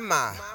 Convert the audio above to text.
mama.